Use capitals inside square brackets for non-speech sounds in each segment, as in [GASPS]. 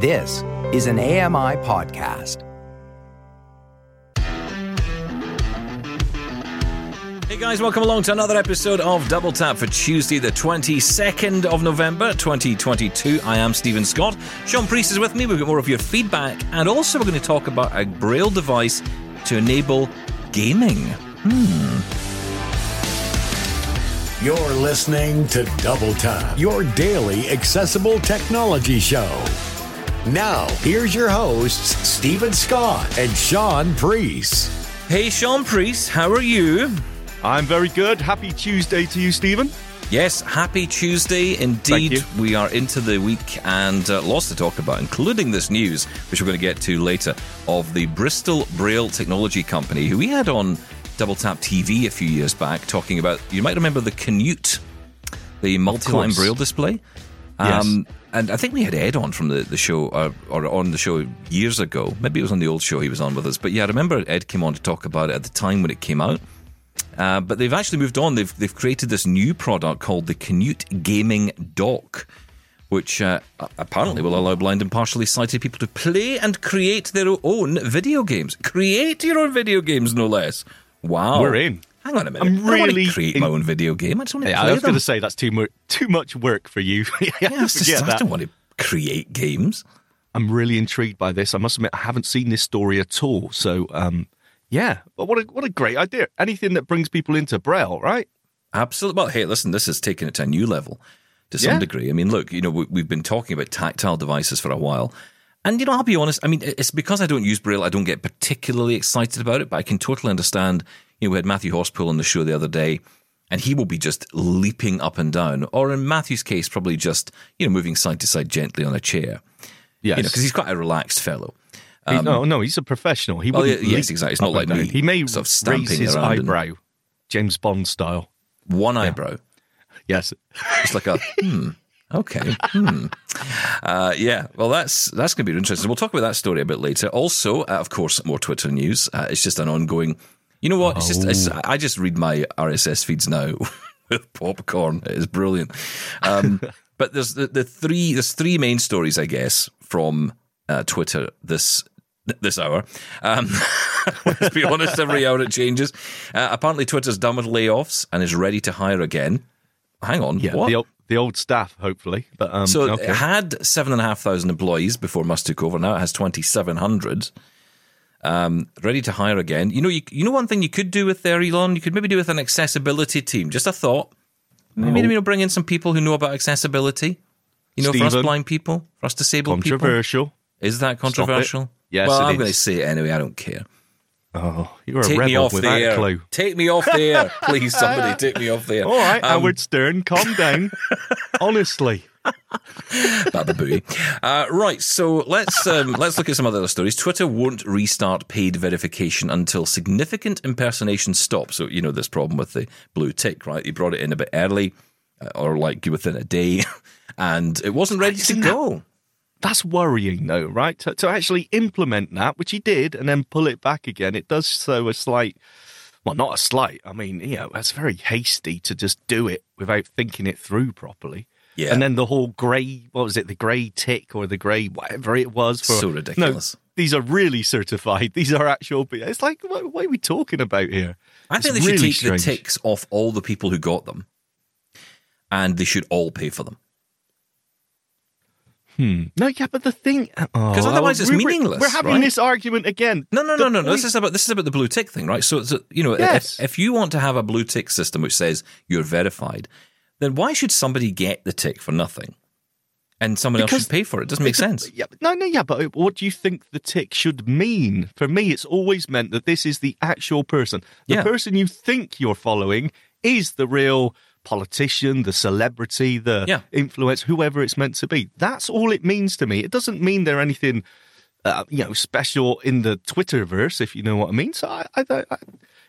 This is an AMI podcast. Hey guys, welcome along to another episode of Double Tap for Tuesday, the 22nd of November, 2022. I am Stephen Scott. Sean Preece is with me. We've got more of your feedback, and also we're going to talk about a Braille device to enable gaming. Hmm. You're listening to Double Tap, your daily accessible technology show. Now, here's your hosts, Stephen Scott and Sean Preece. Hey, Sean Preece, how are you? I'm very good. Happy Tuesday to you, Stephen. Yes, happy Tuesday indeed. We are into the week and uh, lots to talk about, including this news, which we're going to get to later, of the Bristol Braille Technology Company, who we had on Double Tap TV a few years back, talking about, you might remember the Canute, the multi-line Braille display. Yes. Um, and I think we had Ed on from the, the show, or, or on the show years ago. Maybe it was on the old show he was on with us. But yeah, I remember Ed came on to talk about it at the time when it came out. Uh, but they've actually moved on. They've they've created this new product called the Canute Gaming Dock, which uh, apparently will allow blind and partially sighted people to play and create their own video games. Create your own video games, no less. Wow, We're in. Hang on a minute. I'm I really to create in- my own video game. I just want to Yeah, I was going to say that's too much too much work for you. [LAUGHS] yeah, yeah, it's just- I don't want to create games. I'm really intrigued by this. I must admit, I haven't seen this story at all. So, um, yeah, but what a what a great idea! Anything that brings people into Braille, right? Absolutely. Well, hey, listen, this has taken it to a new level to some Yeah. degree. I mean, look, you know, we, we've been talking about tactile devices for a while. And, you know, I'll be honest, I mean, it's because I don't use Braille, I don't get particularly excited about it, but I can totally understand. You know, we had Matthew Horspool on the show the other day, and he will be just leaping up and down, or in Matthew's case, probably just, you know, moving side to side gently on a chair. Yes. You know, because he's quite a relaxed fellow. He- no, no, he's a professional. He Well, wouldn't yeah, yes, exactly. It's not like me, He may sort of stamping raise his around and- eyebrow, James Bond style. One eyebrow. Yes, It's like a [LAUGHS] hmm. Okay. Hmm. Uh, yeah. Well, that's that's going to be interesting. We'll talk about that story a bit later. Also, uh, of course, more Twitter news. Uh, it's just an ongoing. You know what? It's just. It's, I just read my RSS feeds now [LAUGHS] with popcorn. It is brilliant. Um, [LAUGHS] but there's the, the three. There's three main stories, I guess, from uh, Twitter this this hour. Um, [LAUGHS] let's be honest, every hour it changes. Uh, apparently, Twitter's done with layoffs and is ready to hire again. Hang on. yeah, what? the the old staff, hopefully. But um, So okay. it had seven and a half thousand employees before Musk took over. Now it has twenty seven hundred. Um, ready to hire again. You know, you, you know one thing you could do with there, Elon. You could maybe do with an accessibility team. Just a thought. Maybe you know, bring in some people who know about accessibility. You know, for us blind people, for us disabled people. controversial. Is that controversial? Yes, Well, I'm going to say it anyway. I don't care. Oh, you're a rebel me off without a clue. Take me off the air, please. [LAUGHS] Somebody take me off the air. All right, Um, Howard Stern, calm down. [LAUGHS] Honestly, Baba Booey. Uh, right, so let's um, let's look at some other stories. Twitter won't restart paid verification until significant impersonation stops. So you know this problem with the blue tick, right? You brought it in a bit early, uh, or like within a day, [LAUGHS] and it wasn't ready to Isn't that- go. That's worrying, though, right? To, to actually implement that, which he did, and then pull it back again, it does show a slight. Well, not a slight. I mean, you know, that's very hasty to just do it without thinking it through properly. Yeah. And then the whole grey, what was it, the grey tick or the grey whatever it was for. So ridiculous. No, these are really certified. [LAUGHS] These are actual. It's like, what, what are we talking about here? I think It's they should take strange. the ticks off all the people who got them, and they should all pay for them. Hmm. No, yeah, but the thing. Because oh, otherwise it's meaningless, We're having right? this argument again. No, no, The no, no, no. This is about this is about the blue tick thing, right? So, so you know, Yes. if, if you want to have a blue tick system which says you're verified, then why should somebody get the tick for nothing, and someone else should pay for it? It doesn't make sense. Yeah, no, no, yeah, but what do you think the tick should mean? For me, it's always meant that this is the actual person. The Yeah. person you think you're following is the real politician, the celebrity, the Yeah. influence, whoever it's meant to be. That's all it means to me. It doesn't mean they're anything, uh, you know, special in the Twitterverse, if you know what I mean. So I, I, I,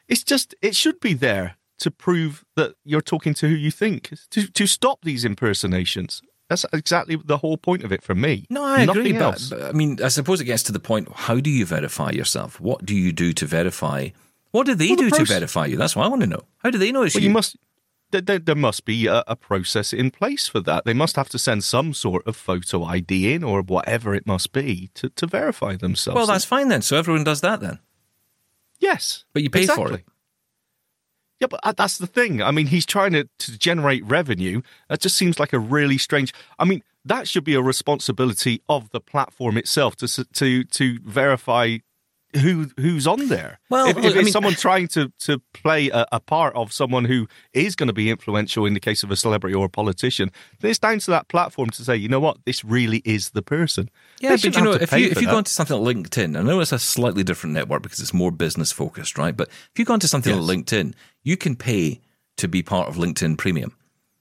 it's just it should be there to prove that you're talking to who you think to to stop these impersonations. That's exactly the whole point of it for me. No, I Nothing agree. Else. but, I mean, I suppose it gets to the point: how do you verify yourself? What do you do to verify? What do they Well, the do to verify you? That's what I want to know. How do they know it's Well, you? you must there, there, there must be a, a process in place for that. They must have to send some sort of photo ID in or whatever it must be to, to verify themselves. Well, that's fine then. So everyone does that then. yes, But you pay for it. Yeah, but uh, that's the thing. I mean, he's trying to, to generate revenue. That just seems like a really strange. I mean, that should be a responsibility of the platform itself to to to verify who who's on there. Well, if, look, if I it's mean- someone trying to to play a, a part of someone who is going to be influential in the case of a celebrity or a politician, then it's down to that platform to say, you know what, this really is the person. Yeah, They but you know, if you if you go into something like LinkedIn, I know it's a slightly different network because it's more business focused, right? But if you go into something Yes. like LinkedIn, you can pay to be part of LinkedIn Premium,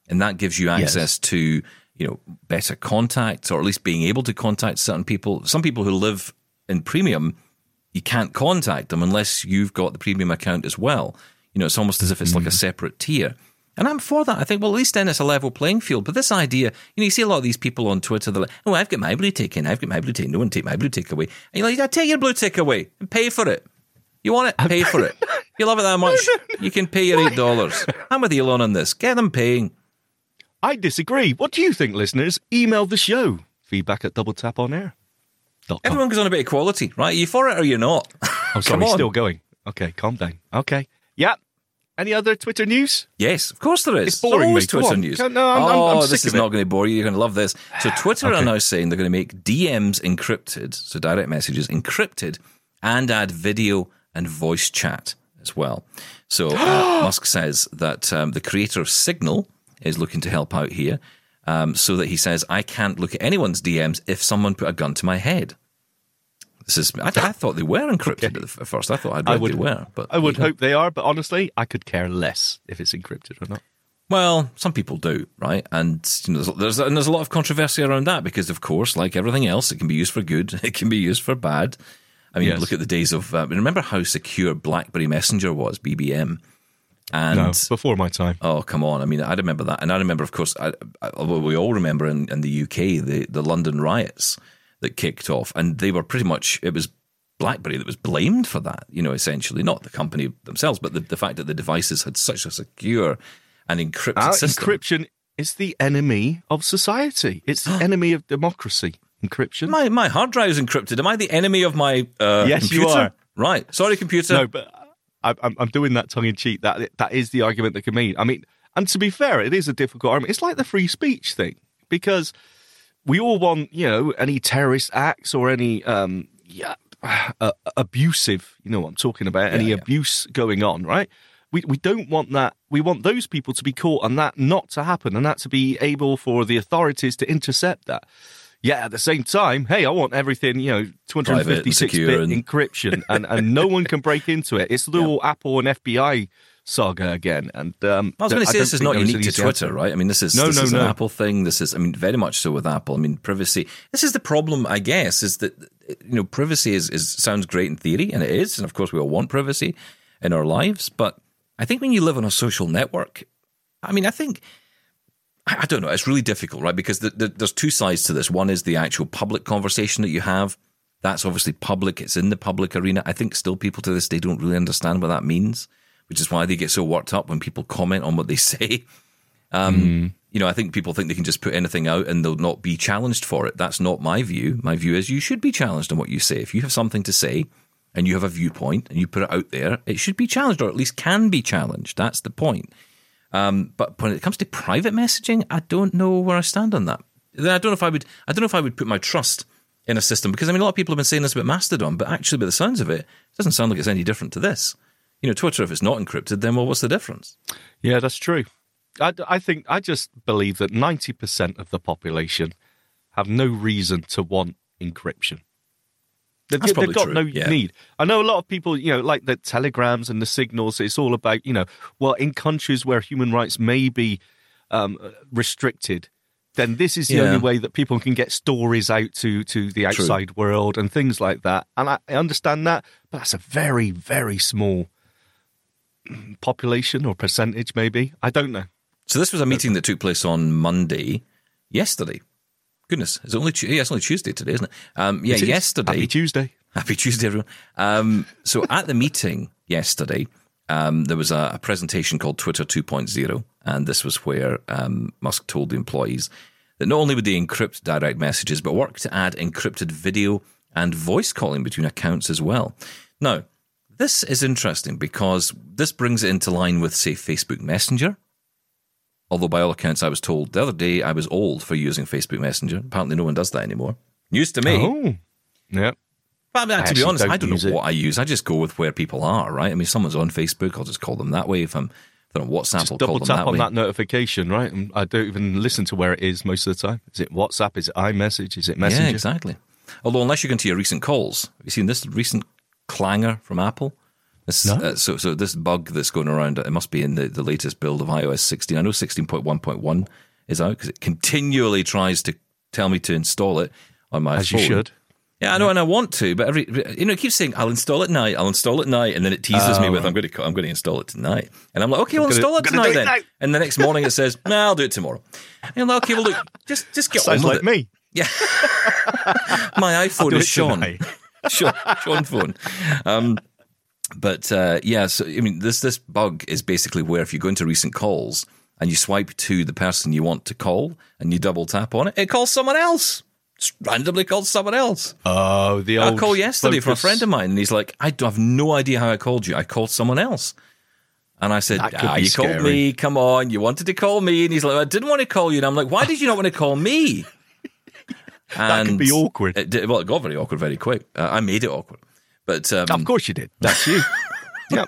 and that gives you access to you know better contacts or at least being able to contact certain people. Some people who live in Premium, you can't contact them unless you've got the Premium account as well. You know, it's almost as if it's like Mm. a separate tier. And I'm for that. I think, well, at least then it's a level playing field. But this idea, you know, you see a lot of these people on Twitter, they're like, oh, I've got my blue tick in, I've got my blue tick, no one take my blue tick away. And you're like, yeah, take your blue tick away and pay for it. You want it? Pay for it. You love it that much? [LAUGHS] You can pay your $8. I'm with Elon on this. Get them paying. I disagree. What do you think, listeners? Email the show. Feedback at Double Tap On com. Everyone goes on about equality, right? Are you for it or you're not? [LAUGHS] I'm sorry, still going. Okay, calm down. Okay. Yeah. Any other Twitter news? Yes, of course there is. It's boring always me. Twitter news. No, I'm- I'm- oh, I'm this sick is of it. not going to bore you. You're going to love this. So [SIGHS] Twitter are now saying they're going to make DMs encrypted, so direct messages encrypted, and add video and voice chat as well. So uh, [GASPS] Musk says that um, the creator of Signal is looking to help out here, um, so that he says I can't look at anyone's DMs if someone put a gun to my head. This is. I, I thought they were encrypted at, the, at first. I thought I'd I would- they were, but I would hope they are, but honestly, I could care less if it's encrypted or not. Well, some people do, right? And you know, there's, there's and there's a lot of controversy around that because, of course, like everything else, it can be used for good, [LAUGHS] it can be used for bad. I mean, Yes. look at the days of. Uh, remember how secure BlackBerry Messenger was, BBM, and no, before my time. oh come on! I mean, I remember that, and I remember, of course, I, I, we all remember in, in the UK the the London riots that kicked off, and they were pretty much it was BlackBerry that was blamed for that. You know, essentially, not the company themselves, but the, the fact that the devices had such a secure and encrypted Ah, system. encryption is the enemy of society. It's the [GASPS] enemy of democracy. Encryption. My my hard drive is encrypted. Am I the enemy of my uh, Yes, you computer? are. Right. Sorry, computer. no, but I'm, I'm doing that tongue in cheek. That that is the argument that can mean. I mean, and to be fair, it is a difficult argument. It's like the free speech thing because we all want, you know, any terrorist acts or any um, yeah, uh, abusive. You know what I'm talking about? any yeah. abuse going on, right? We we don't want that. We want those people to be caught and that not to happen, and that to be able for the authorities to intercept that. Yeah, at the same time, hey, I want everything, you know, 256 secure bit and- encryption, [LAUGHS] and, and no one can break into it. It's the little Apple and FBI saga again. And um, I was going to say this is not unique to Twitter, answer. right? I mean, this is No, this no, is an no. Apple thing. This is, I mean, very much so with Apple. I mean, privacy. This is the problem, I guess, is that you know, privacy is, is sounds great in theory, and it is, and of course, we all want privacy in our lives. But I think when you live on a social network, I mean, I think I I don't know. It's really difficult, right? Because the, the, there's two sides to this. One is the actual public conversation that you have. That's obviously public. It's in the public arena. I think still people to this day don't really understand what that means, which is why they get so worked up when people comment on what they [LAUGHS] say. Um, You know, I think people think they can just put anything out and they'll not be challenged for it. That's not my view. My view is you should be challenged on what you say. If you have something to say and you have a viewpoint and you put it out there, it should be challenged or at least can be challenged. That's the point. Um, but when it comes to private messaging, I don't know where I stand on that. I don't know if I would. I don't know if I would put my trust in a system because I mean a lot of people have been saying this about Mastodon, but actually, by the sounds of it, it doesn't sound like it's any different to this. You know, Twitter, if it's not encrypted, then well, what's the difference? Yeah, that's true. I, I think I just believe that 90% of the population have no reason to want encryption. They've, That's they've got true, no yeah. need. I know a lot of people, you know, like the telegrams and the signals. It's all about, you know, well, in countries where human rights may be um, restricted, then this is the Yeah. only way that people can get stories out to to the outside world and things like that. And I, I understand that, but that's a very, very small population or percentage, maybe. I don't know. So this was a meeting that took place on Monday, yesterday. Goodness, it's only yeah, it's only Tuesday today, isn't it? Um, yeah, It yesterday. Happy Tuesday. [LAUGHS] Happy Tuesday, everyone. Um, so at the meeting yesterday, um, there was a, a presentation called Twitter 2.0, And this was where um, Musk told the employees that not only would they encrypt direct messages, but work to add encrypted video and voice calling between accounts as well. Now, this is interesting because this brings it into line with, say, Facebook Messenger. Although, by all accounts, I was told the other day I was old for using Facebook Messenger. Apparently, no one does that anymore. News to me. Oh, yeah. But I mean, to be honest, don't I don't know it. what I use. I just go with where people are, right? I mean, if someone's on Facebook, I'll just call them that way. If I'm, if on WhatsApp, Just I'll double call them tap that on way. that notification, right? And I don't even listen to where it is most of the time. Is it WhatsApp? Is it iMessage? Is it Messenger? Yeah, exactly. Although, unless you go into your recent calls, have you seen this recent clanger from Apple? This, No. uh, so, so this bug that's going around, it must be in the, the latest build of iOS 16. I know 16.1.1 is out because it continually tries to tell me to install it on my As phone. you should. Yeah, I know, and I want to, but every you know, it keeps saying I'll install it tonight, I'll install it tonight, and then it teases me Oh, with. I'm going to I'm going to install it tonight, and I'm like, okay, we'll gonna- install it tonight it then, now. and the next morning it says, no, I'll do it tomorrow. And I'm like, okay, well, look, just just get Sounds on with like it. me. Yeah, [LAUGHS] my [LAUGHS] iPhone is Sean. [LAUGHS] Sean, Sean phone. Um, but uh, yeah, so I mean, this this bug is basically where if you go into recent calls and you swipe to the person you want to call and you double tap on it, it calls someone else. Just randomly calls someone else. Oh, the old I called yesterday from a friend of mine, and he's like, "I have no idea how I called you. I called someone else." And I said, ah, "You called me. Come on, you wanted to call me." And he's like, "I didn't want to call you." And I'm like, "Why did you not want to call me?" [LAUGHS] That could be awkward. It did, well, it got very awkward very quick. Uh, I made it awkward, but um, Of course you did. That's you. [LAUGHS] yeah.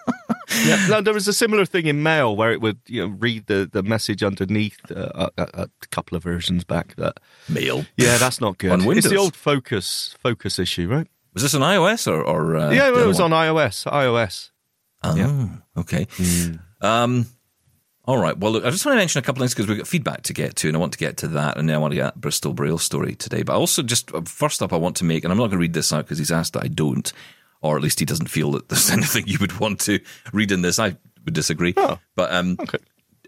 Yeah. No, there was a similar thing in Mail where it would you know read the, the message underneath uh, a, a, couple of versions back. That mail. yeah, that's not good. [LAUGHS] On It's the old focus focus issue, right? Was this on iOS or? or uh, yeah, well, it was one? on iOS. iOS. Oh, Yeah. okay. Hmm. Um, all right. Well, look, I just want to mention a couple of things because we've got feedback to get to, and I want to get to that, and then I want to get Bristol Braille story today. But I also just uh, first up, I want to make, and I'm not going to read this out because he's asked that I don't, or at least he doesn't feel that there's [LAUGHS] anything you would want to read in this. I would disagree. Oh, but um, okay.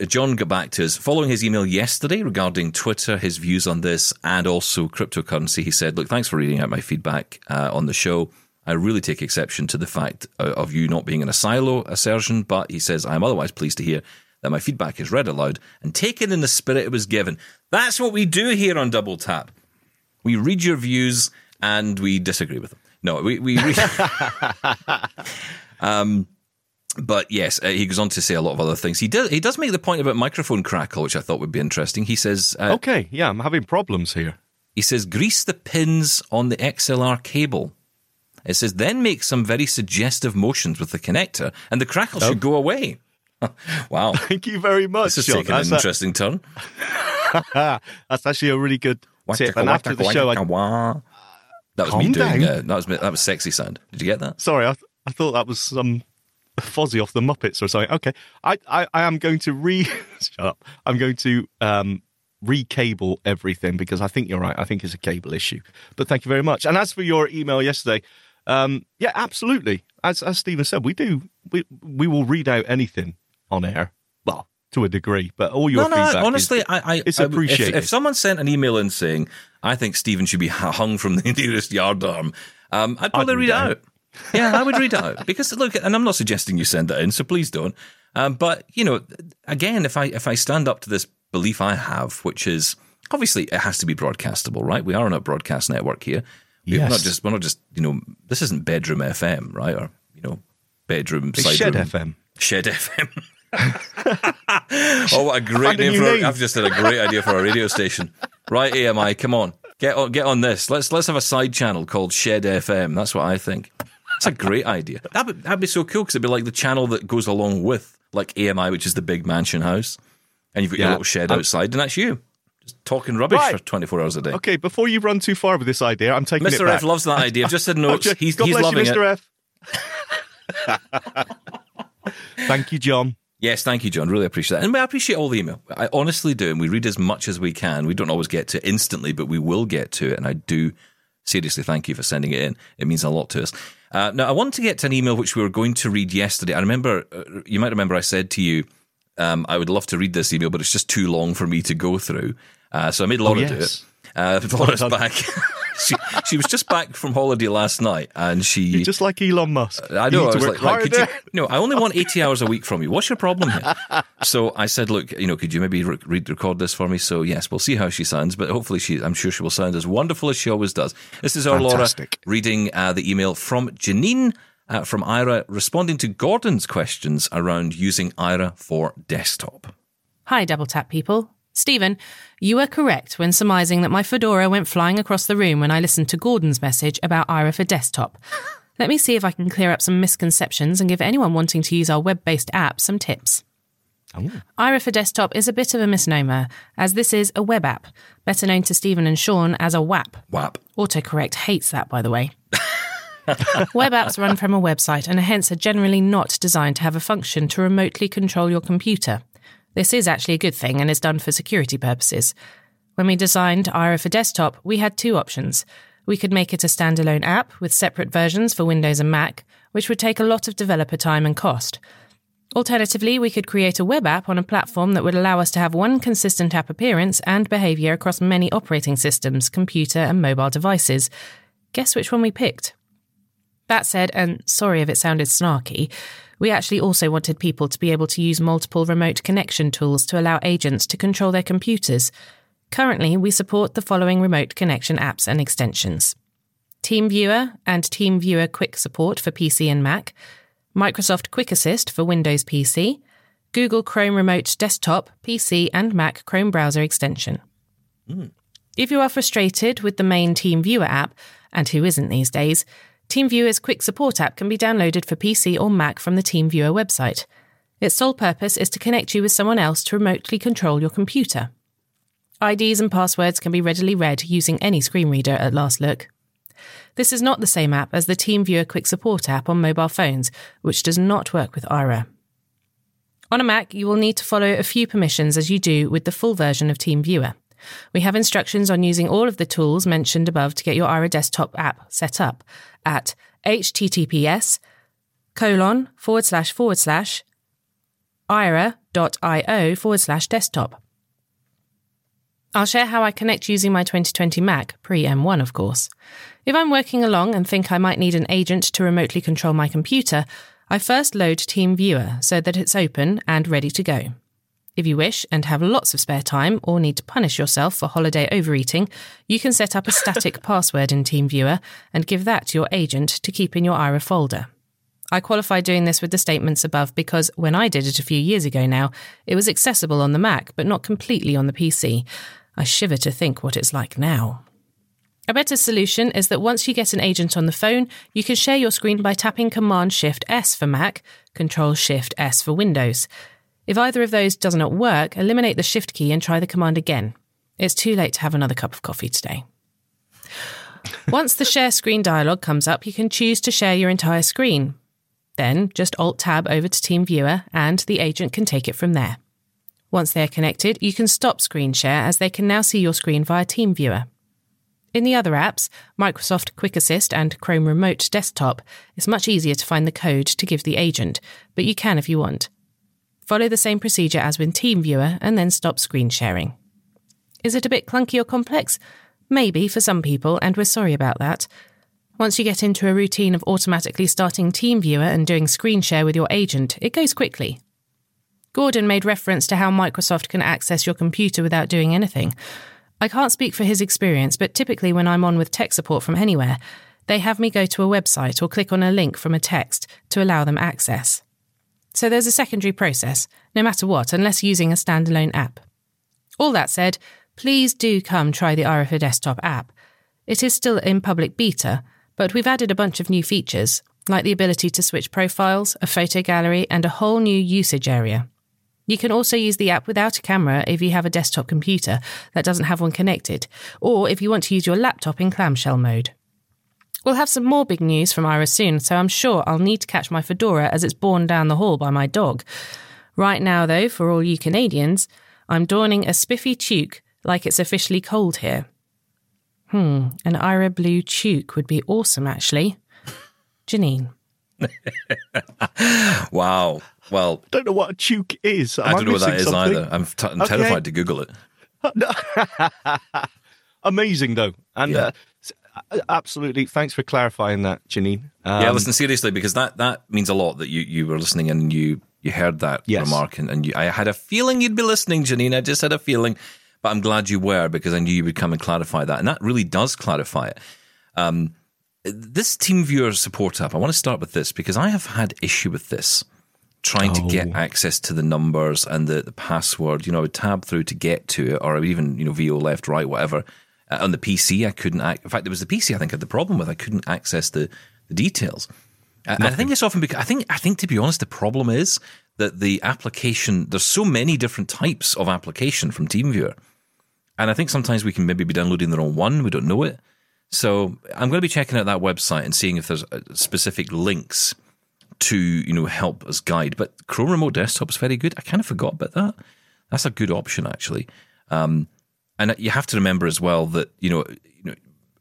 John got back to us following his email yesterday regarding Twitter, his views on this, and also cryptocurrency. He said, "Look, thanks for reading out my feedback uh, on the show. I really take exception to the fact uh, of you not being in a silo assertion, but he says I am otherwise pleased to hear that my feedback is read aloud and taken in the spirit it was given. That's what we do here on Double Tap. We read your views and we disagree with them. No, we we." Read, [LAUGHS] um, but yes, uh, he goes on to say a lot of other things. He does. He does make the point about microphone crackle, which I thought would be interesting. He says. Uh, Okay, yeah, I'm having problems here. He says grease the pins on the XLR cable. It says then make some very suggestive motions with the connector, and the crackle should go away. [LAUGHS] wow, [LAUGHS] Thank you very much, this is taking an a- interesting turn. that's actually a really good tip. And after the show, I, that was Calm me doing. Uh, that was me- that was sexy sound. Did you get that? sorry, I, th- I thought that was some Fozzie off the Muppets or something. Okay, I, I, I am going to re. [LAUGHS] shut up. I'm going to um, recable everything because I think you're right. I think it's a cable issue. But thank you very much. And as for your email yesterday, um, yeah, absolutely. As as Stephen said, we do. We we will read out anything on air. Well, to a degree, but all your no, no. feedback. Honestly, is, I, I, it's would- if- appreciated. If, someone sent an email in saying, "I think Stephen should be [LAUGHS] hung from the nearest yard arm," um, I'd probably read read out. yeah, I would read it [LAUGHS] out because look, and I'm not suggesting you send that in, so please don't. Um, but you know, again, if I if I stand up to this belief I have, which is obviously it has to be broadcastable, right? We are on a broadcast network here. We're Yes. not just we're not just you know this isn't bedroom FM, right? Or you know bedroom Shed room. FM. Shed [LAUGHS] FM. [LAUGHS] oh, what a great name for! name. I've just had a great idea for a radio [LAUGHS] station. Right, AMI, come on, get on, get on this. Let's let's have a side channel called Shed FM. That's what I think. That's a great idea. That'd be, that'd be so cool because it'd be like the channel that goes along with like AMI, which is the big mansion house, and you've got your little shed outside, and that's you just talking rubbish Right. for twenty four hours a day. Okay, before you run too far with this idea, I'm taking it Mr. F loves that idea. I've just said [LAUGHS] notes. Okay, He's God he's loving you, it. Mr. F. Thank you, John. Yes, thank you, John. Really appreciate that. And we appreciate all the email. I honestly do. And we read as much as we can. We don't always get to it instantly, but we will get to it. And I do seriously thank you for sending it in. It means a lot to us. Uh, now, I want to get to an email which we were going to read yesterday. I remember, uh, you might remember I said to you, um, I would love to read this email, but it's just too long for me to go through. Uh, so I made Laura Oh, do it. Yes. Uh, Laura's done. back. [LAUGHS] she, she was just back from holiday last night, and she You're just like Elon Musk. I know. need I was work like, could you, no, I only want 80 hours a week from you. What's your problem here? [LAUGHS] so I said, look, you know, could you maybe re- re- record this for me? So yes, we'll see how she sounds, but hopefully she, I'm sure she will sound as wonderful as she always does. This is our Fantastic. Laura reading uh, the email from Janine. Uh, from Aira, responding to Gordon's questions around using Aira for desktop. Hi, Double Tap people. Stephen, you were correct when surmising that my fedora went flying across the room when I listened to Gordon's message about Aira for desktop. [LAUGHS] Let me see if I can clear up some misconceptions and give anyone wanting to use our web based app some tips. Oh. Aira for desktop is a bit of a misnomer, as this is a web app, better known to Stephen and Sean as a WAP. WAP. Autocorrect hates that, by the way. [LAUGHS] Web apps run from a website and hence are generally not designed to have a function to remotely control your computer. This is actually a good thing and is done for security purposes. When we designed Aira for desktop, we had two options. We could make it a standalone app with separate versions for Windows and Mac, which would take a lot of developer time and cost. Alternatively, we could create a web app on a platform that would allow us to have one consistent app appearance and behavior across many operating systems, computer, and mobile devices. Guess which one we picked? That said, and sorry if it sounded snarky, we actually also wanted people to be able to use multiple remote connection tools to allow agents to control their computers. Currently, we support the following remote connection apps and extensions TeamViewer and TeamViewer Quick Support for PC and Mac, Microsoft Quick Assist for Windows PC, Google Chrome Remote Desktop, PC, and Mac Chrome browser extension. Mm. If you are frustrated with the main TeamViewer app, and who isn't these days, TeamViewer's Quick Support app can be downloaded for PC or Mac from the TeamViewer website. Its sole purpose is to connect you with someone else to remotely control your computer. IDs and passwords can be readily read using any screen reader at last look. This is not the same app as the TeamViewer Quick Support app on mobile phones, which does not work with Aira. On a Mac, you will need to follow a few permissions as you do with the full version of TeamViewer. We have instructions on using all of the tools mentioned above to get your Aira desktop app set up at https colon forward slash forward slash aira.io forward slash desktop. I'll share how I connect using my 2020 Mac, pre M1 of course. If I'm working along and think I might need an agent to remotely control my computer, I first load TeamViewer so that it's open and ready to go. If you wish and have lots of spare time or need to punish yourself for holiday overeating, you can set up a static [LAUGHS] password in TeamViewer and give that to your agent to keep in your Aira folder. I qualify doing this with the statements above because when I did it a few years ago now, it was accessible on the Mac but not completely on the PC. I shiver to think what it's like now. A better solution is that once you get an agent on the phone, you can share your screen by tapping Command Shift S for Mac, Control Shift S for Windows. If either of those does not work, eliminate the Shift key and try the command again. It's too late to have another cup of coffee today. [LAUGHS] Once the share screen dialog comes up, you can choose to share your entire screen. Then just Alt Tab over to TeamViewer and the agent can take it from there. Once they are connected, you can stop screen share as they can now see your screen via TeamViewer. In the other apps, Microsoft Quick Assist and Chrome Remote Desktop, it's much easier to find the code to give the agent, but you can if you want. Follow the same procedure as with TeamViewer and then stop screen sharing. Is it a bit clunky or complex? Maybe for some people, and we're sorry about that. Once you get into a routine of automatically starting TeamViewer and doing screen share with your agent, it goes quickly. Gordon made reference to how Microsoft can access your computer without doing anything. I can't speak for his experience, but typically when I'm on with tech support from anywhere, they have me go to a website or click on a link from a text to allow them access. So there's a secondary process, no matter what, unless using a standalone app. All that said, please do come try the for Desktop app. It is still in public beta, but we've added a bunch of new features, like the ability to switch profiles, a photo gallery, and a whole new usage area. You can also use the app without a camera if you have a desktop computer that doesn't have one connected, or if you want to use your laptop in clamshell mode. We'll have some more big news from Aira soon, so I'm sure I'll need to catch my fedora as it's borne down the hall by my dog. Right now, though, for all you Canadians, I'm donning a spiffy toque like it's officially cold here. Hmm, an Aira blue toque would be awesome, actually. Janine. [LAUGHS] Wow. Well, I don't know what a toque is. Am I don't know what that is something? either. I'm, t- I'm Okay. terrified to Google it. [LAUGHS] Amazing though, and Yeah. uh, absolutely. Thanks for clarifying that, Janine. Um, yeah, listen seriously because that that means a lot that you you were listening and you you heard that Yes. remark and, and you, I had a feeling you'd be listening, Janine. I just had a feeling, but I'm glad you were because I knew you would come and clarify that, and that really does clarify it. Um, this TeamViewer support app. I want to start with this because I have had issue with this. Trying to get Oh. access to the numbers and the, the password, you know, I would tab through to get to it, or even you know, VO left, right, whatever. Uh, on the PC, I couldn't. Ac- in fact, it was the PC I think I had the problem with. I couldn't access the the details. Uh, and I think it's often because I think I think to be honest, the problem is that the application. There's so many different types of application from TeamViewer, and I think sometimes we can maybe be downloading the wrong one. We don't know it. So I'm going to be checking out that website and seeing if there's uh, specific links to you know help us guide. But Chrome Remote Desktop is very good. I kind of forgot about that. That's a good option actually. Um, and you have to remember as well that you know, you know,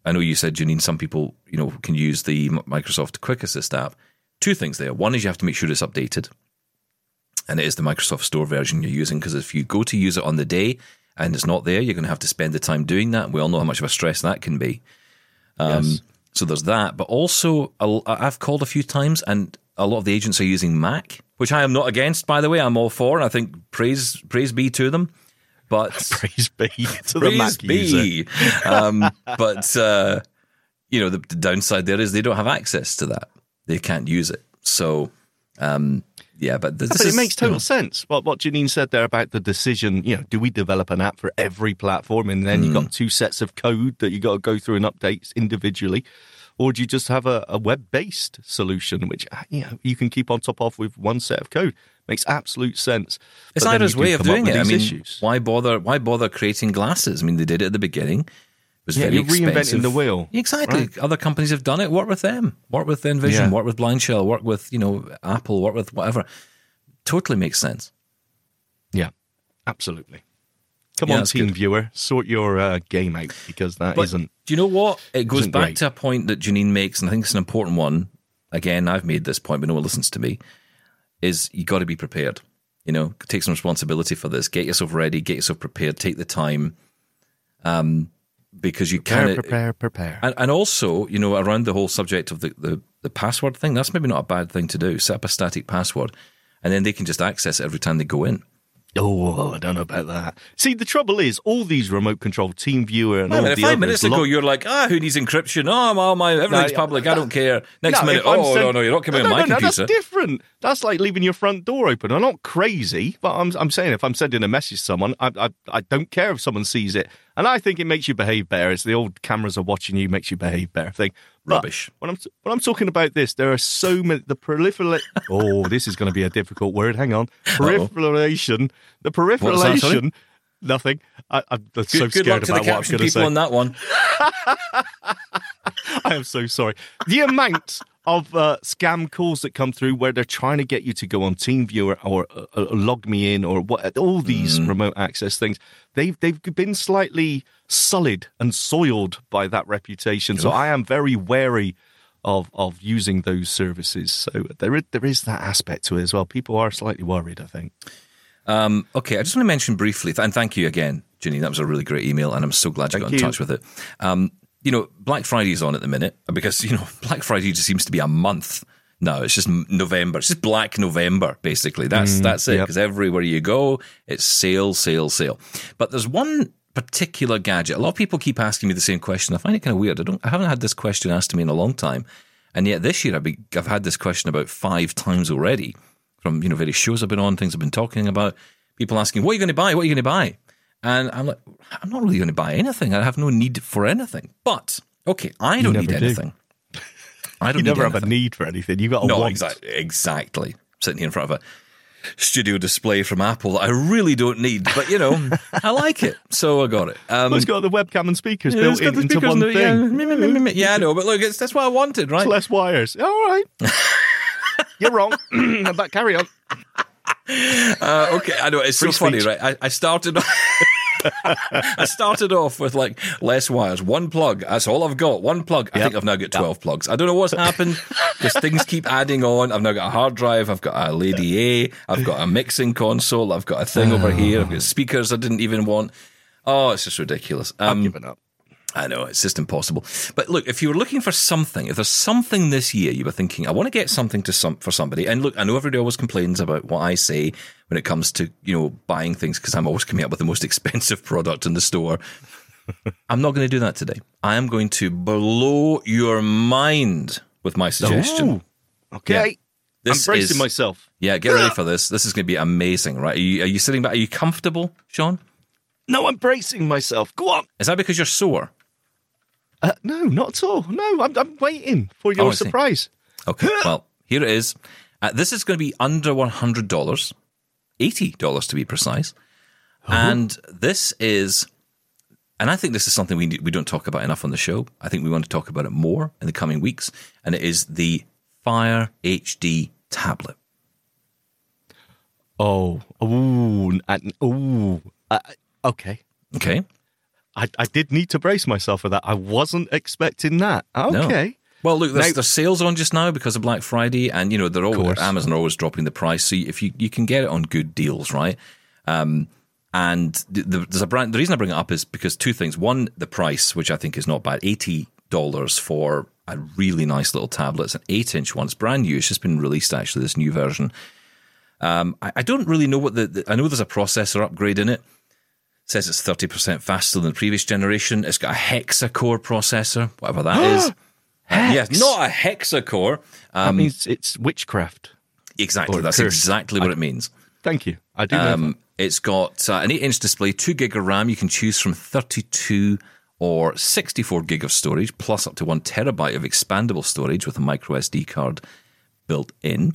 I know you said Janine, some people you know can use the Microsoft Quick Assist app. Two things there. One is you have to make sure it's updated, and it is the Microsoft Store version you're using because if you go to use it on the day and it's not there, you're going to have to spend the time doing that. We all know how much of a stress that can be. Um, Yes. So there's that, but also I've called a few times, and a lot of the agents are using Mac, which I am not against. By the way, I'm all for, and I think praise praise be to them. But [LAUGHS] praise be to the praise Mac user. be, [LAUGHS] um, but uh, you know the, the downside there is they don't have access to that; they can't use it. So um, yeah, but this but is it makes you total know, sense. What what Janine said there about the decision, you know, do we develop an app for every platform and then you Mm. got two sets of code that you got to go through and update individually? Or do you just have a, a web based solution which you know you can keep on top of with one set of code? Makes absolute sense. It's But then Aira's you way of doing it. I these mean, issues. why bother? Why bother creating glasses? I mean, they did it at the beginning. It was Yeah, very you're reinventing the wheel. Exactly. Right. Other companies have done it. Work with them. Work with Envision. Yeah. Work with Blind Shell. Work with you know Apple. Work with whatever. Totally makes sense. Yeah, absolutely. Come Yeah, on, team good. viewer, sort your uh, game out because that But not do you know what? It goes back great. to a point that Janine makes, and I think it's an important one. Again, I've made this point, but no one listens to me. Is you got to be prepared. You know, take some responsibility for this. Get yourself ready. Get yourself prepared. Take the time, um, because you prepare, can prepare, prepare. And, and also, you know, around the whole subject of the, the, the password thing, that's maybe not a bad thing to do. Set up a static password, and then they can just access it every time they go in. Oh, I don't know about that. See, the trouble is, all these remote control team viewer and Wait all minute, the five others minutes ago, lock- you're like, ah, who needs encryption? Oh, my, my everything's yeah, public. I don't care. Next No, minute, oh, send- no, no, you're not coming no, on my no, no, computer. That's different. That's like leaving your front door open. I'm not crazy, but I'm, I'm saying if I'm sending a message to someone, I, I, I don't care if someone sees it. And I think it makes you behave better. It's the old cameras are watching you, makes you behave better thing. But Rubbish. When I'm, when I'm talking about this, there are so many, the proliferate, oh, this is going to be a difficult word. Hang on. [LAUGHS] Proliferation, the proliferation, nothing. I, I'm so Good, good scared luck to the about what I'm going to say. on that one. [LAUGHS] I am so sorry. The amount of uh, scam calls that come through where they're trying to get you to go on TeamViewer or uh, uh, log me in or what, all these Mm. remote access things, they've they've been slightly sullied and soiled by that reputation. So I am very wary of of using those services. So there is, there is that aspect to it as well. People are slightly worried. I think. Um, okay, I just want to mention briefly, and thank you again, Ginny. That was a really great email, and I'm so glad you Thank got in you. touch with it. Um, you know, Black Friday is on at the minute because you know [LAUGHS] Black Friday just seems to be a month. now. it's just November. It's just Black November, basically. That's that's it. Mm, yep. Because everywhere you go, it's sale, sale, sale. But there's one particular gadget. A lot of people keep asking me the same question. I find it kind of weird. I don't. I haven't had this question asked to me in a long time, and yet this year I've, be, I've had this question about five times already from you know various shows I've been on, things I've been talking about. People asking, "What are you going to buy? What are you going to buy?" And I'm like, "I'm not really going to buy anything. I have no need for anything." But okay, I don't need do. anything. I [LAUGHS] don't You never have a need for anything. You got a No, want. exactly. Exactly. Sitting here in front of a studio display from Apple that I really don't need, but you know, [LAUGHS] I like it, so I got it. Um, Well, it's got the webcam and speakers yeah, built in, the into one the- thing. Yeah, yeah, I know, but look, it's, that's what I wanted, right? It's less wires. All right. [LAUGHS] You're wrong. [CLEARS THROAT] but carry on. [LAUGHS] Uh, okay, I know it's so Free funny, right? I, I started. [LAUGHS] I started off with like less wires, one plug. That's all I've got. One plug. I Yep. think I've now got twelve plugs. I don't know what's happened because things keep adding on. I've now got a hard drive. I've got a Lady A. I've got a mixing console. I've got a thing over here. I've got speakers I didn't even want. Oh, it's just ridiculous. I've Um, given up. I know it's just impossible. But look, if you were looking for something, if there's something this year you were thinking, I want to get something to some for somebody, and look, I know everybody always complains about what I say when it comes to you know buying things because I'm always coming up with the most [LAUGHS] expensive product in the store. I'm not going to do that today. I am going to blow your mind with my suggestion. Okay. This I'm bracing is- myself. Yeah, get ready ah! for this. This is going to be amazing, right? Are you, are you sitting back? Are you comfortable, Sean? No, I'm bracing myself. Go on. Is that because you're sore? Uh, no, not at all. No, I'm, I'm waiting for your Oh, surprise. Okay, [LAUGHS] well, here it is. Uh, this is going to be under $100, $80 to be precise. And this is, and I think this is something we, need- we don't talk about enough on the show. I think we want to talk about it more in the coming weeks. And it is the Fire HD tablet. Oh, ooh. Uh, okay. Okay. I, I did need to brace myself for that. I wasn't expecting that. No. Okay. Well, look, there's, Now- there's sales on just now because of Black Friday, and you know they're always. Amazon are always dropping the price, so if you you can get it on good deals, right? Um, and the, the, there's a brand. The reason I bring it up is because two things. One, the price, which I think is not bad, eighty dollars for a really nice little tablet. It's an eight-inch one. It's brand new. It's just been released actually. This new version. Um, I, I don't really know what the, the. I know there's a processor upgrade in it. Says it's thirty percent faster than the previous generation. It's got a hexa-core processor, whatever that is. [GASPS] Yes, not a hexacore. that Um, means it's witchcraft. exactly, or that's curse. exactly what it means. Thank you. I do know. Um, it's got uh, an 8 inch display, 2 gig of RAM. You can choose from 32 or 64 gig of storage, plus up to 1 terabyte of expandable storage with a micro SD card built in.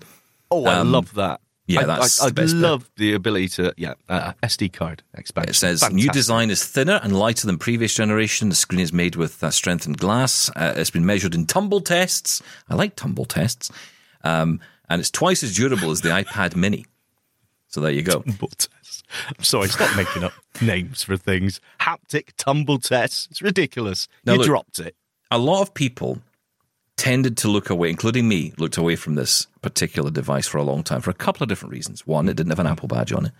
Oh, I love that. Yeah, I, that's I, the best I bit. love the ability to, yeah, uh, SD card expansion. It says new design is thinner and lighter than previous generation. The screen is made with uh, strengthened glass. Uh, it's been measured in tumble tests. I like tumble tests. Um, and it's twice as durable as the iPad Mini. So there you go. Tumble test. I'm sorry, stop making up [LAUGHS] names for things. Haptic tumble test. It's ridiculous. Now you look- dropped it. a lot of people tended to look away, including me, looked away from this particular device for a long time for a couple of different reasons. One, it didn't have an Apple badge on it.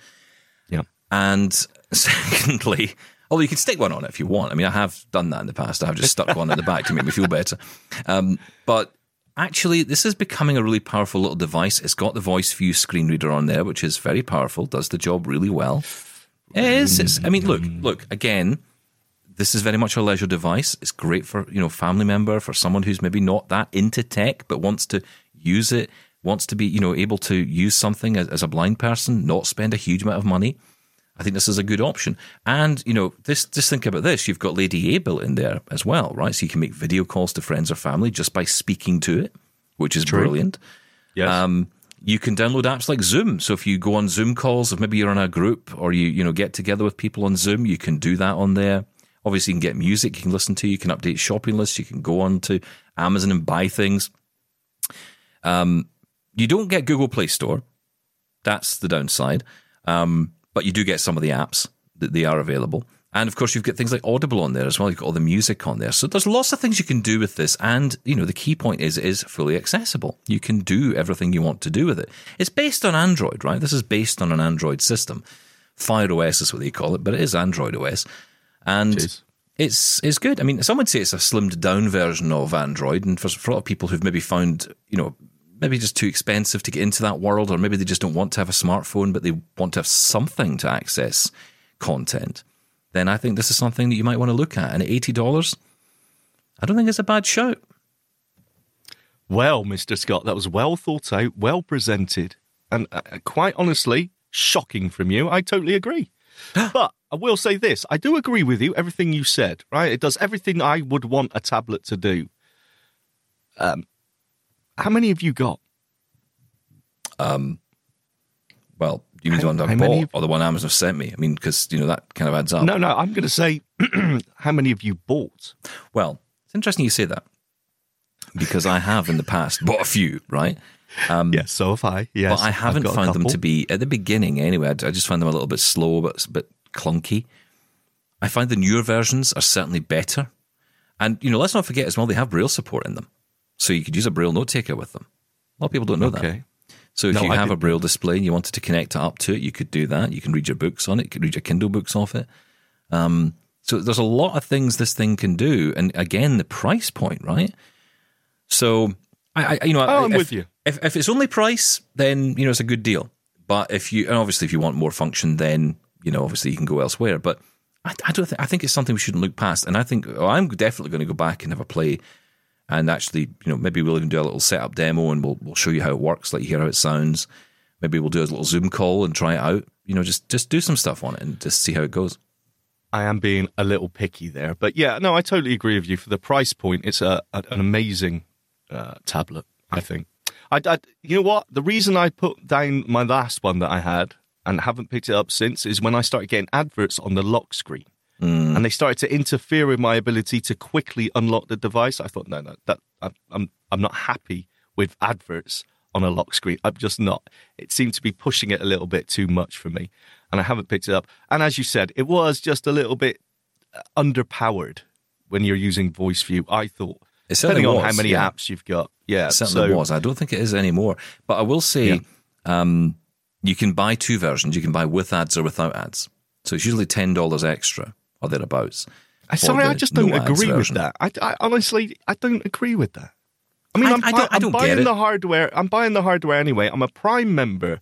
Yeah. And [LAUGHS] secondly, although you can stick one on it if you want. I mean, I have done that in the past. I have just stuck one at the back to make me feel better. Um, but actually, this is becoming a really powerful little device. It's got the voice view screen reader on there, which is very powerful, does the job really well. It is. It's, I mean, look, look, again, this is very much a leisure device. It's great for, you know, family member, for someone who's maybe not that into tech, but wants to use it, wants to be, you know, able to use something as, as a blind person, not spend a huge amount of money. I think this is a good option. And, you know, this just think about this. You've got Lady A built in there as well, right? So you can make video calls to friends or family just by speaking to it, which is brilliant. Yes. Um, you can download apps like Zoom. So if you go on Zoom calls, if maybe you're in a group or you you know get together with people on Zoom, you can do that on there. Obviously, you can get music you can listen to. You can update shopping lists. You can go on to Amazon and buy things. Um, you don't get Google Play Store. That's the downside. Um, but you do get some of the apps that they are available. And of course, you've got things like Audible on there as well. You've got all the music on there. So there's lots of things you can do with this. And, you know, the key point is it is fully accessible. You can do everything you want to do with it. It's based on Android, right? This is based on an Android system. Fire OS is what they call it, but it is Android OS. And it's it's good. I mean, some would say it's a slimmed down version of Android, and for, for a lot of people who've maybe found, you know, maybe just too expensive to get into that world, or maybe they just don't want to have a smartphone, but they want to have something to access content, then I think this is something that you might want to look at. And at eighty dollars, I don't think it's a bad shout. Well, Mr. Scott, that was well thought out, well presented, and uh, quite honestly, shocking from you. I totally agree. But I will say this I do agree with you, everything you said, right? It does everything I would want a tablet to do. Um, how many have you got? Um, well, you mean the one how I've bought have- or the one Amazon sent me? I mean, because you know that kind of adds up. No, no, I'm going to say [CLEARS THROAT] how many have you bought? Well, it's interesting you say that because I have in the past bought a few, right? Um, yes, so have I. Yes, but I haven't found them to be at the beginning anyway. I, I just find them a little bit slow, but a bit clunky. I find the newer versions are certainly better, and you know, let's not forget as well they have Braille support in them, so you could use a Braille note taker with them. A lot of people don't know that. So if No, you I have a. Braille display and you wanted to connect it up to it, you could do that. You can read your books on it. You could read your Kindle books off it. Um, So there's a lot of things this thing can do, and again, the price point, right? So I, I you know, Oh, I'm if, with you. If if it's only price, then you know it's a good deal. But if you and obviously if you want more function, then you know obviously you can go elsewhere. But I, I don't. Think, I think it's something we shouldn't look past. And I think oh, I'm definitely going to go back and have a play, and actually, you know, maybe we'll even do a little setup demo and we'll we'll show you how it works, let you hear how it sounds. Maybe we'll do a little Zoom call and try it out. You know, just just do some stuff on it and just see how it goes. I am being a little picky there, but yeah, no, I totally agree with you. For the price point, it's a, an amazing uh, tablet. I think. I, I, you know what? The reason I put down my last one that I had and haven't picked it up since is when I started getting adverts on the lock screen, and they started to interfere with my ability to quickly unlock the device. I thought, no, no, that I'm I'm not happy with adverts on a lock screen. I'm just not. It seemed to be pushing it a little bit too much for me, and I haven't picked it up. And as you said, it was just a little bit uh, underpowered when you're using voice view. I thought, It certainly depending on how many yeah. apps you've got, yeah, It certainly so, was. I don't think it is anymore. But I will say, Yeah. um, you can buy two versions. You can buy with ads or without ads. So it's usually ten dollars extra or thereabouts. I- Sorry, the I just don't no agree with that. I, I honestly, I don't agree with that. I mean, I- am I don't- I don't buying the hardware. I'm buying the hardware anyway. I'm a Prime member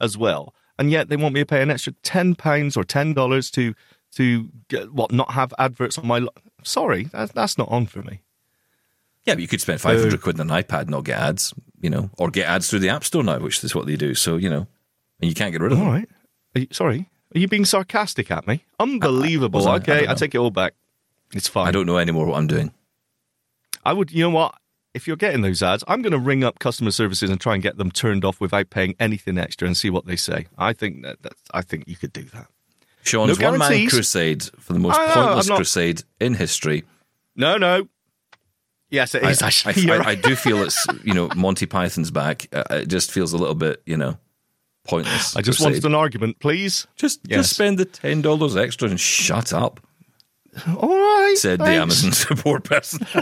as well, and yet they want me to pay an extra ten pounds or ten dollars to to get, what not have adverts on my. Lo- Sorry, that's that's not on for me. Yeah, but you could spend five hundred quid on an iPad and not get ads, you know, or get ads through the App Store now, which is what they do. So you know, and you can't get rid of All them. All right. Are you, sorry, are you being sarcastic at me? Unbelievable. I? I okay, don't I take it all back. It's fine. I don't know anymore what I'm doing. I would, you know what? If you're getting those ads, I'm going to ring up customer services and try and get them turned off without paying anything extra and see what they say. I think that that's, I think you could do that. Sean's No one man crusade for the most I pointless crusade in history. No, no. Yes, it I, is I, actually. [LAUGHS] I- you're I do feel it's you know Monty Python's back. Uh, it just feels a little bit you know pointless. I just wanted an argument, please. just Yes. just spend the ten dollars extra and shut up," All right. said the. Amazon [LAUGHS] support person. [LAUGHS]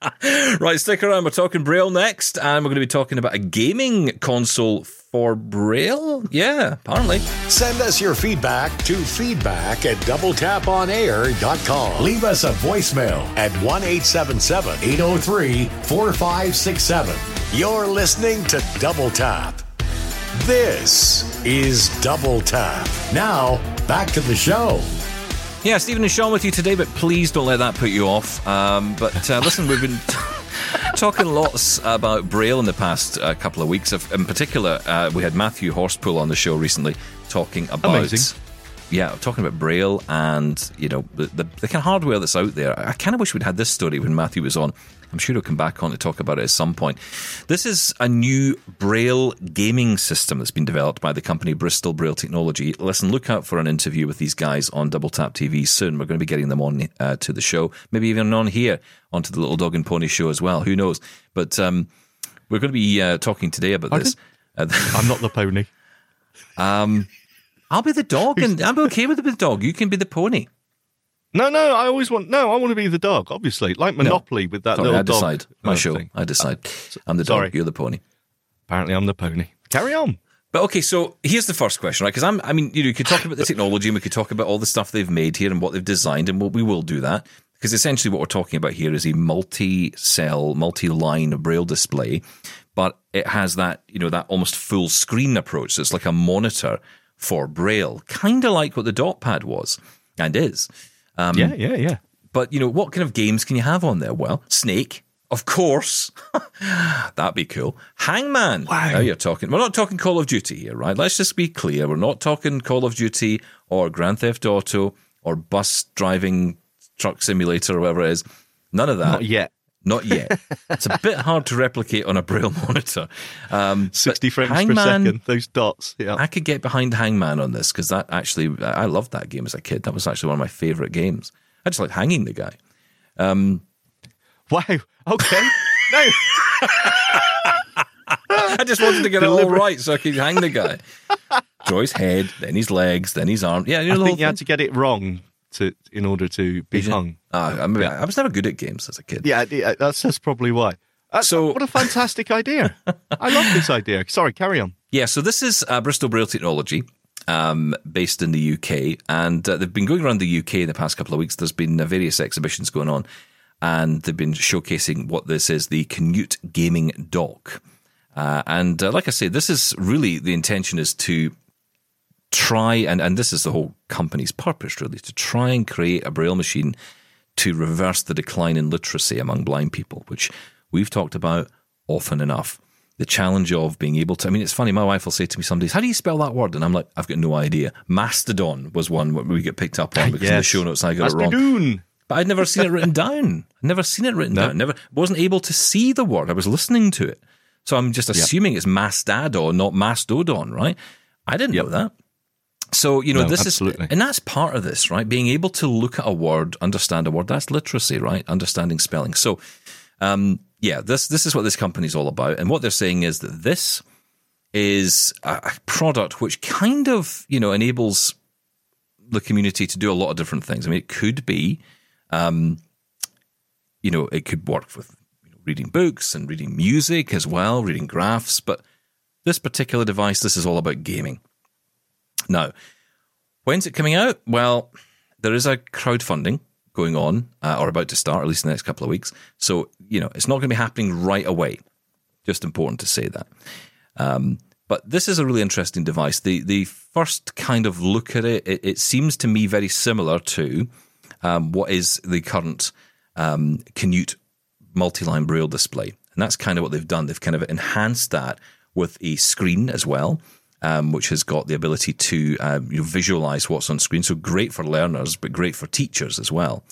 [LAUGHS] right, stick around. We're talking Braille next, and we're going to be talking about a gaming console for Braille. Yeah, apparently. Send us your feedback to feedback at doubletaponair.com. Leave us a voicemail at 1 877 803 4567. You're listening to Double Tap. This is Double Tap. Now, back to the show. Yeah, Stephen and Sean with you today, but please don't let that put you off. Um, but uh, listen, we've been [LAUGHS] talking lots about Braille in the past uh, couple of weeks. In particular, uh, we had Matthew Horspool on the show recently talking about. Amazing. Yeah, talking about Braille and you know the, the, the kind of hardware that's out there. I kind of wish we'd had this story when Matthew was on. I'm sure he'll come back on to talk about it at some point. This is a new Braille gaming system that's been developed by the company Bristol Braille Technology. Listen, look out for an interview with these guys on Double Tap TV soon. We're going to be getting them on uh, to the show, maybe even on here onto the Little Dog and Pony show as well. Who knows? But um, we're going to be uh, talking today about this. Uh, [LAUGHS] I'm not the pony. um, I'll be the dog, and I'm okay with the dog. You can be the pony. No, no, I always want. No, I want to be the dog, obviously. Like Monopoly with that Sorry, little I decide. dog. My uh, show. thing. I decide. I'm the sorry. dog. You're the pony. Apparently, I'm the pony. Carry on. But okay, so here's the first question, right? Because I'm, I mean, you know, you could talk about the technology and we could talk about all the stuff they've made here and what they've designed, and we'll, we will do that. Because essentially, what we're talking about here is a multi-cell, multi-line braille display, but it has that, you know, that almost full screen approach. So it's like a monitor for braille, kind of like what the dot pad was and is. Um, yeah, yeah, yeah. But you know, what kind of games can you have on there? Well, Snake, of course. [LAUGHS] That'd be cool. Hangman. Wow. Now you're talking. We're not talking Call of Duty here, right? Let's just be clear. We're not talking Call of Duty or Grand Theft Auto or bus driving truck simulator or whatever it is. None of that. Not yet. Not yet. it's a bit hard to replicate on a braille [LAUGHS] monitor. Um, 60 frames per Hangman- second. Those dots. Yeah. I could get behind Hangman on this because that actually, I loved that game as a kid. That was actually one of my favorite games. I just like hanging the guy. Wow. Okay. [LAUGHS] no. I just wanted to get it all Deliberate. right so I could hang the guy. [LAUGHS] Draw his head, then his legs, then his arm. Yeah, you know I think you had to get it wrong to in order to be hung. Ah, I, mean, I was never good at games as a kid. Yeah, yeah, that's that's probably why. Uh, So- what a fantastic [LAUGHS] idea! I love this idea. Sorry, carry on. Yeah, so this is uh, Bristol Braille Technology. um, based in the UK, and uh, they've been going around the UK in the past couple of weeks. There's been uh, various exhibitions going on, and they've been showcasing what this is the Canute Gaming Dock. Uh, and uh, like I say, this is really the intention is to try and and this is the whole company's purpose really to try and create a braille machine to reverse the decline in literacy among blind people, which we've talked about often enough. The challenge of being able to, I mean, it's funny, my wife will say to me some days, How do you spell that word? And I'm like, I've got no idea. Mastodon was one we get picked up on because in the show notes I got it wrong. But I'd never seen it written down. I'd never seen it written down. Never wasn't able to see the word. I was listening to it. So I'm just assuming it's mastodon, not mastodon, right? I didn't know that. So, you know, No, this absolutely. is, and that's part of this, right? Being able to look at a word, understand a word, that's literacy, right? Understanding spelling. So, um, yeah, this, this is what this company is all about. And what they're saying is that this is a a product which kind of, you know, enables the community to do a lot of different things. I mean, it could be, um, you know, it could work with you know, reading books and reading music as well, reading graphs. But this particular device, this is all about gaming. Now, when's it coming out? Well, there is a crowdfunding going on, uh, or about to start, at least in the next couple of weeks. So, you know, it's not going to be happening right away. Just important to say that. Um, but this is a really interesting device. The the first kind of look at it, it, it seems to me very similar to um, what is the current um, Canute multi-line braille display, and that's kind of what they've done. They've kind of enhanced that with a screen as well, um, which has got the ability to uh, you know, visualize what's on screen. So great for learners, but great for teachers as well.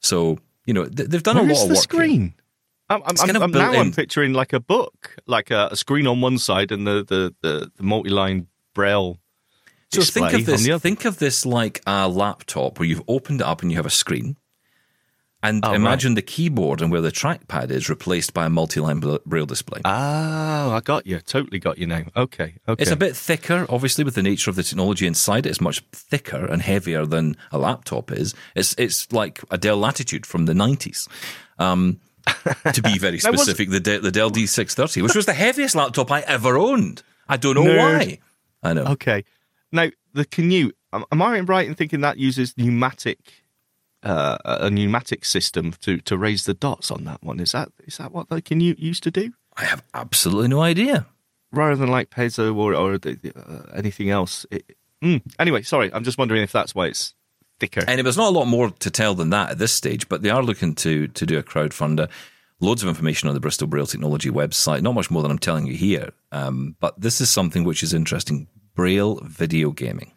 So you know th- they've done Where a lot is of the work. here. screen? I'm, I'm, It's kind I'm- of built now I'm picturing like a book, like a, a screen on one side and the the, the, the multi-line braille. So think display of this. on the other. Think of this like a laptop where you've opened it up and you have a screen, and Oh, imagine the keyboard and where the trackpad is replaced by a multi-line braille display. Oh, I got you. Totally got you now. Okay, okay. It's a bit thicker, obviously, with the nature of the technology inside it. It's much thicker and heavier than a laptop is. It's it's like a Dell Latitude from the nineties. Um, to be very [LAUGHS] was- specific, the De- the Dell D six thirty, which was the heaviest laptop I ever owned. I don't know Nerd. why. I know. Okay. Now the Canute. Am, am I right in thinking that uses pneumatic, uh, a pneumatic system to to raise the dots on that one? Is that is that what the Canute used to do? I have absolutely no idea. rather than like piezo or or uh, anything else. It, mm. Anyway, sorry, I'm just wondering if that's why it's thicker. And there's not a lot more to tell than that at this stage, but they are looking to to do a crowdfunder. Loads of information on the Bristol Braille Technology website. Not much more than I'm telling you here, um, but this is something which is interesting: Braille video gaming.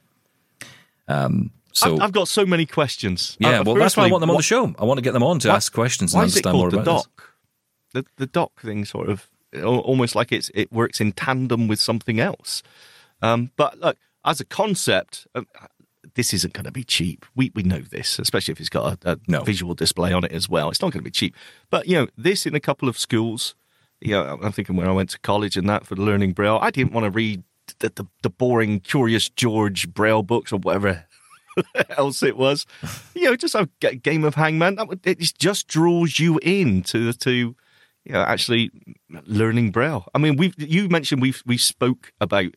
Um, so I've, got so many questions. yeah, Uh, well, that's why I want them on what- the show. I want to get them on to ask questions and Why is it understand more the about this. dock? The the dock thing sort of almost like it's it works in tandem with something else. Um, but look, as a concept, um, this isn't going to be cheap. We we know this, especially if it's got a, a No. visual display on it as well. It's not going to be cheap. But you know, this in a couple of schools. You know, I'm thinking when I went to college and that for learning braille, I didn't want to read the, the, the boring Curious George braille books or whatever [LAUGHS] else it was. You know, just a game of hangman. That would, it just draws you in to to you know actually learning braille. I mean, we you mentioned we we spoke about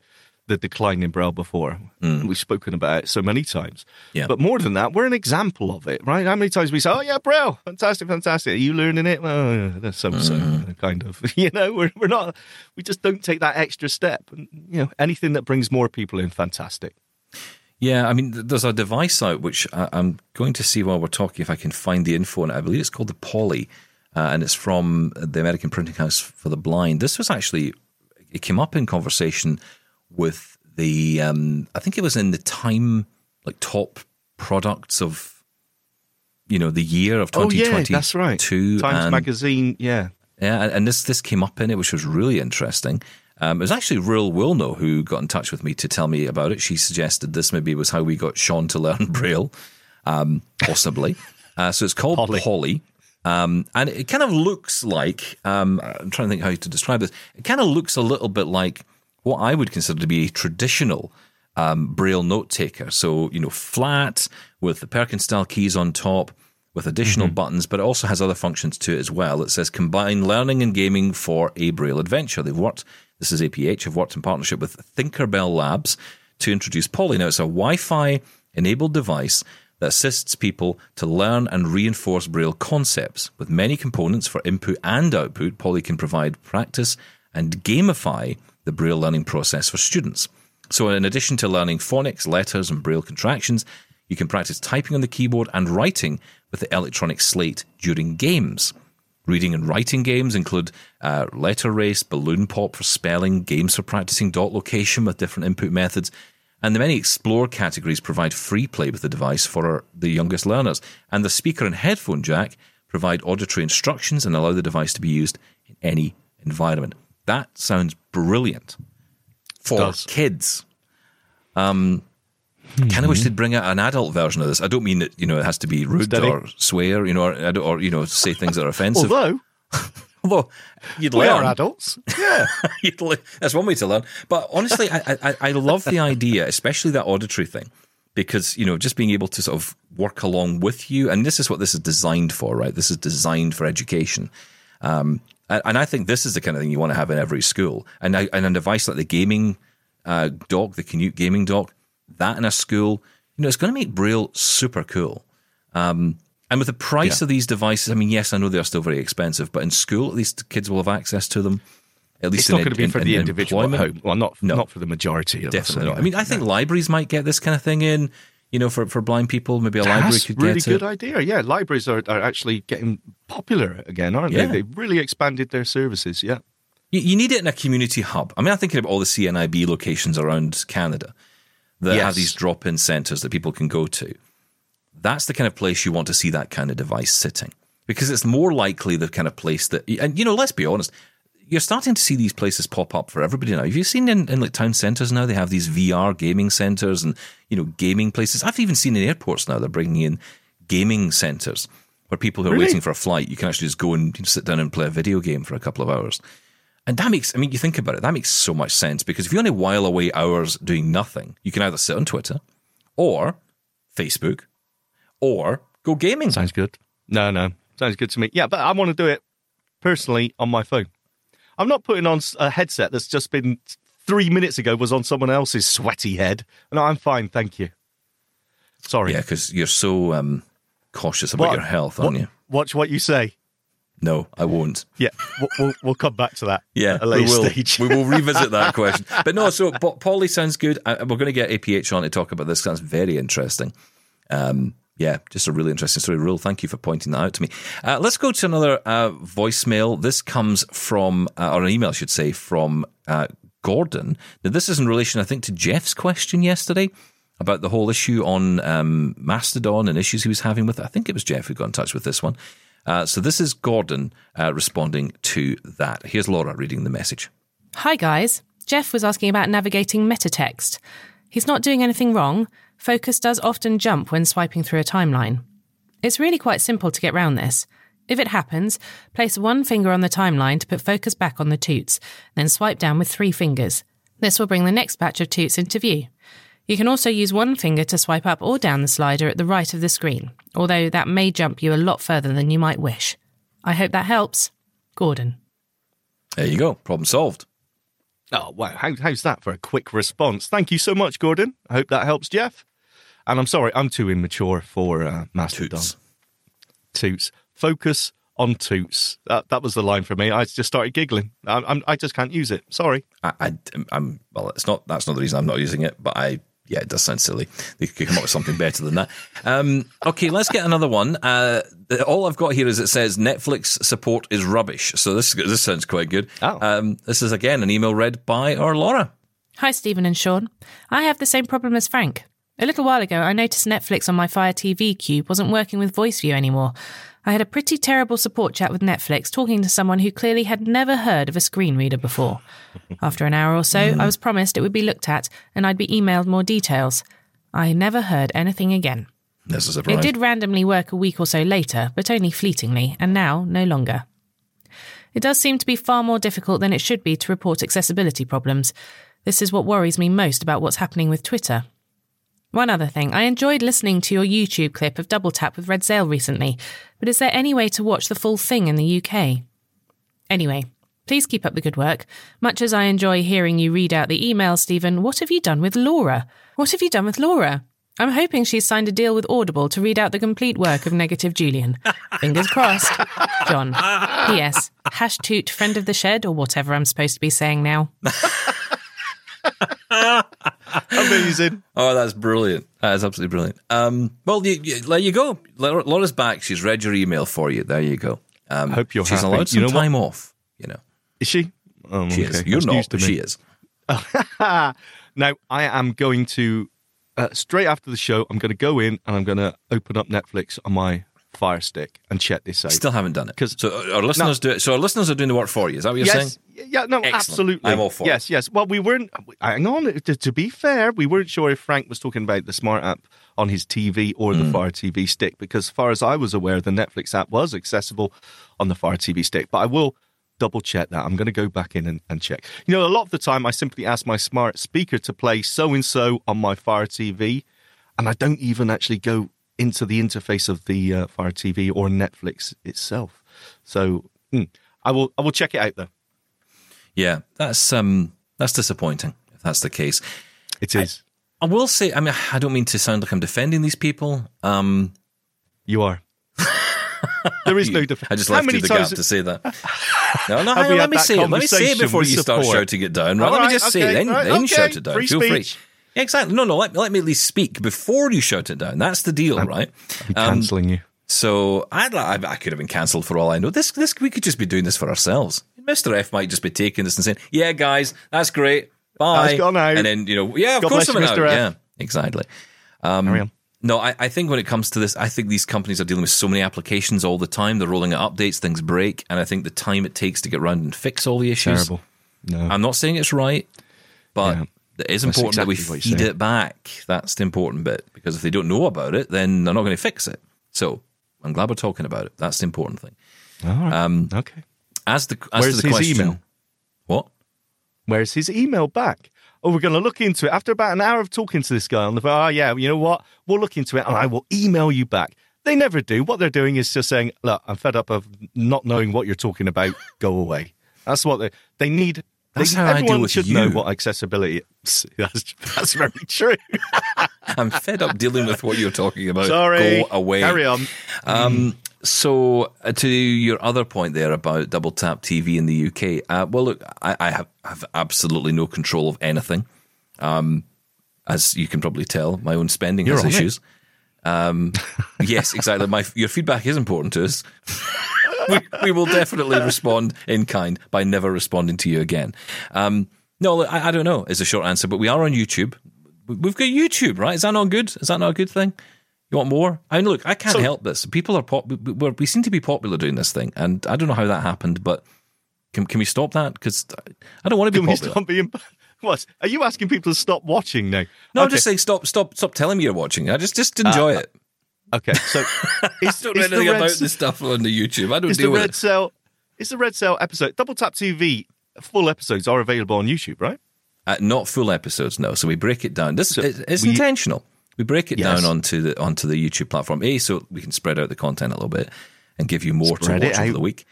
the decline in braille before. Mm. We've spoken about it so many times. Yeah. But more than that, we're an example of it, right? How many times we say, "Oh yeah, braille, fantastic, fantastic." Are you learning it? Well, that's so so kind of. [LAUGHS] You know, we're we're not. We just don't take that extra step. And you know, anything that brings more people in, fantastic. Yeah, I mean, there's a device out which I, I'm going to see while we're talking if I can find the info on it. I believe it's called the Polly, uh, and it's from the American Printing House for the Blind. This was actually it came up in conversation with the um, I think it was in the Time like top products of you know the year of Oh yeah, that's right. Times and- Magazine, yeah. yeah, and this this came up in it, which was really interesting. Um, it was actually Rural Wilno who got in touch with me to tell me about it. She suggested this maybe was how we got Sean to learn [LAUGHS] Braille, um, possibly. uh, so it's called Polly. Polly. Um, and it kind of looks like um, I'm trying to think how to describe this. It kind of looks a little bit like what I would consider to be a traditional um, Braille note taker. So you know, flat with the Perkins style keys on top, with additional buttons, but it also has other functions to it as well. It says combine learning and gaming for a Braille adventure. They've worked. This is APH. Have worked in partnership with Thinkerbell Labs to introduce Polly. Now, it's a Wi Fi enabled device that assists people to learn and reinforce Braille concepts. With many components for input and output, Polly can provide practice and gamify the Braille learning process for students. So, in addition to learning phonics, letters, and Braille contractions, you can practice typing on the keyboard and writing with the electronic slate during games. Reading and writing games include uh, letter race, balloon pop for spelling, games for practicing dot location with different input methods, and the many Explore categories provide free play with the device for the youngest learners. And the speaker and headphone jack provide auditory instructions and allow the device to be used in any environment. That sounds brilliant for kids. Um, I kind of wish they'd bring out an adult version of this. I don't mean that you know it has to be rude Steady. or swear, you know, or, or you know say things that are offensive. Although Although you'd we learn. are adults. [LAUGHS] Yeah. [LAUGHS] You'd le- That's one way to learn. But honestly, I, I, I love the idea, especially that auditory thing, because you know just being able to sort of work along with you, and this is what this is designed for, right? This is designed for education. Um, and, and I think this is the kind of thing you want to have in every school, and I, and a device like the gaming uh, dock, the Canute gaming dock, that in a school, you know, it's going to make Braille super cool. Um, and with the price Yeah. of these devices, I mean, yes, I know they're still very expensive, but in school, at least kids will have access to them. At least It's not going to be in- for in the individual at employment. home. Well, not No. not for the majority of us. Definitely not. I mean, I think libraries might get this kind of thing in, you know, for, for blind people. Maybe a library could do it. That's could really get good idea. Yeah, libraries are, are actually getting popular again, aren't Yeah. they? They've really expanded their services. Yeah. You, you need it in a community hub. I mean, I'm thinking about all the CNIB locations around Canada that Yes. have these drop in centres that people can go to. That's the kind of place you want to see that kind of device sitting because it's more likely the kind of place that, and you know, let's be honest, you're starting to see these places pop up for everybody now. Have you seen in, in like town centres now? They have these VR gaming centres and, you know, gaming places. I've even seen in airports now they're bringing in gaming centres where people who are Really? waiting for a flight, you can actually just go and you know, sit down and play a video game for a couple of hours. And that makes, I mean, you think about it, that makes so much sense because if you only while away hours doing nothing, you can either sit on Twitter or Facebook or go gaming. Sounds good. No, no. Sounds good to me. Yeah, but I want to do it personally on my phone. I'm not putting on a headset that's just been three minutes ago was on someone else's sweaty head. No, I'm fine. Thank you. Sorry. Yeah, because you're so um, cautious about What- your health, aren't you? Watch what you say. No, I won't. Yeah, we'll, we'll, come back to that Yeah, at a we will. stage. we will revisit that [LAUGHS] question. But no, so Polly sounds good. We're going to get APH on to talk about this. That's very interesting. Um, yeah, just a really interesting story. Rule, thank you for pointing that out to me. Uh, let's go to another uh, voicemail. This comes from, uh, or an email, I should say, from uh, Gordon. Now, this is in relation, I think, to Jeff's question yesterday about the whole issue on um, Mastodon and issues he was having with it. I think it was Jeff who got in touch with this one. Uh, so this is Gordon uh, responding to that. Here's Laura reading the message. Hi, guys. Jeff was asking about navigating Metatext. He's not doing anything wrong. Focus does often jump when swiping through a timeline. It's really quite simple to get round this. If it happens, place one finger on the timeline to put focus back on the toots, then swipe down with three fingers. This will bring the next batch of toots into view. You can also use one finger to swipe up or down the slider at the right of the screen, although that may jump you a lot further than you might wish. I hope that helps. Gordon. There you go. Problem solved. Oh, wow. How, how's that for a quick response? Thank you so much, Gordon. I hope that helps, Jeff. And I'm sorry, I'm too immature for uh, Mastodon. Toots. Toots. Focus on toots. That, that was the line for me. I just started giggling. I, I'm, I just can't use it. Sorry. I, I, am well. It's not. That's not the reason I'm not using it. But I, yeah, it does sound silly. They could come up with something better than that. Um, okay, let's get another one. Uh, all I've got here is it says Netflix support is rubbish. So this this sounds quite good. Oh. Um, this is again an email read by our Laura. Hi, Stephen and Sean. I have the same problem as Frank. A little while ago, I noticed Netflix on my Fire TV cube wasn't working with voice view anymore. I had a pretty terrible support chat with Netflix talking to someone who clearly had never heard of a screen reader before. [LAUGHS] After an hour or so, hmm. I was promised it would be looked at and I'd be emailed more details. I never heard anything again. This is a It did randomly work a week or so later, but only fleetingly, and now no longer. It does seem to be far more difficult than it should be to report accessibility problems. This is what worries me most about what's happening with Twitter. One other thing, I enjoyed listening to your YouTube clip of Double Tap with Red Zale recently, but is there any way to watch the full thing in the UK? Anyway, Please keep up the good work. Much as I enjoy hearing you read out the email, Stephen, what have you done with Laura? What have you done with Laura? I'm hoping she's signed a deal with Audible to read out the complete work of Negative Julian. [LAUGHS] Fingers crossed. John. P.S. Hash toot friend of the shed or whatever I'm supposed to be saying now. [LAUGHS] Amazing. [LAUGHS] Oh, that's brilliant. That is absolutely brilliant. Um, well, you, you, there you go. Laura's back. She's read your email for you. There you go. Um, Hope you're she's happy. allowed some You know what? time off. You know, Is she? Oh, she okay. is. You're That's not. news to but me. She is. [LAUGHS] now, I am going to, uh, straight after the show, I'm going to go in and I'm going to open up Netflix on my Fire Stick and check this out. Still haven't done it. 'Cause- so our listeners do it. So our listeners are doing the work for you. Is that what you're saying? yes, yeah, no, Excellent. absolutely. I'm all for Yes, yes. Well, we weren't. Hang on. To, to be fair, we weren't sure if Frank was talking about the smart app on his TV or the mm. Fire TV stick, because as far as I was aware, the Netflix app was accessible on the Fire TV stick. But I will double check that. I'm going to go back in and, and check. You know, a lot of the time, I simply ask my smart speaker to play so and so on my Fire TV, and I don't even actually go into the interface of the uh, Fire TV or Netflix itself. So hmm, I will. I will check it out though. Yeah, that's um, that's disappointing. If that's the case, It is. I will say. I mean, I don't mean to sound like I'm defending these people. Um, You are. [LAUGHS] there is no defense. I just How left many you the gap to say that. [LAUGHS] No, no, on, let me say it. Let me say it before you start shouting it down. Right? All let me right, just say it. Then, right, then okay. shout it down. Free Feel free. speech. Yeah, exactly. No, no. Let, let me at least speak before you shut it down. That's the deal, right? I'm Um, cancelling you. So I'd, I, I could have been cancelled for all I know. This, this, we could just be doing this for ourselves. Mister F might just be taking this and saying, "Yeah, guys, that's great. Bye." I've gone out. And then you know, yeah, of God course I'm you, out. Mr. F. Yeah, exactly. Um. No, I, I think when it comes to this, I think these companies are dealing with so many applications all the time. They're rolling out updates, things break, and I think the time it takes to get around and fix all the issues. Terrible. No. I'm not saying it's right, but Yeah. It is important that we exactly what you're feed it back. That's the important bit because if they don't know about it, then they're not going to fix it. So I'm glad we're talking about it. That's the important thing. All right. Um, okay. As the as Where's to the his question, email? what? Where's his email back? Oh, we're going to look into it. After about an hour of talking to this guy on the phone, oh, yeah, you know what? We'll look into it and I will email you back. They never do. What they're doing is just saying, look, I'm fed up of not knowing what you're talking about. Go away. That's what they, they need. That's how I deal everyone with should you. know what accessibility is. [LAUGHS] That's, that's very true. [LAUGHS] I'm fed up dealing with what you're talking about. Sorry. Go away. Carry on. Um, so uh, to your other point there about double tap TV in the UK, uh, well, look, I, I have, have absolutely no control of anything. Um, as you can probably tell, my own spending You're has issues. Um, [LAUGHS] yes, exactly. My your feedback is important to us. We, we will definitely respond in kind by never responding to you again. Um, no, I, I don't know. Is a short answer, but we are on YouTube. We- We've got YouTube, right? Is that not good? Is that not a good thing? You want more? I mean, look, I can't So- help this. People are pop. we- We're, we seem to be popular doing this thing, and I don't know how that happened, but can can we stop that? Because I don't want to be Can we stop being. [LAUGHS] What? Are you asking people to stop watching now? No, I'm just saying stop, stop, stop telling me you're watching. I just just enjoy it. Okay, so [LAUGHS] is, don't know is anything about this stuff on the YouTube. I don't is the deal with red it. cell is the red cell episode double tap TV full episodes are available on YouTube, right? Uh, not full episodes, no. So we break it down. This So it- it's we- intentional. We break it Yes. down onto the onto the YouTube platform. A, so we can spread out the content a little bit and give you more Spread to watch over out. the week.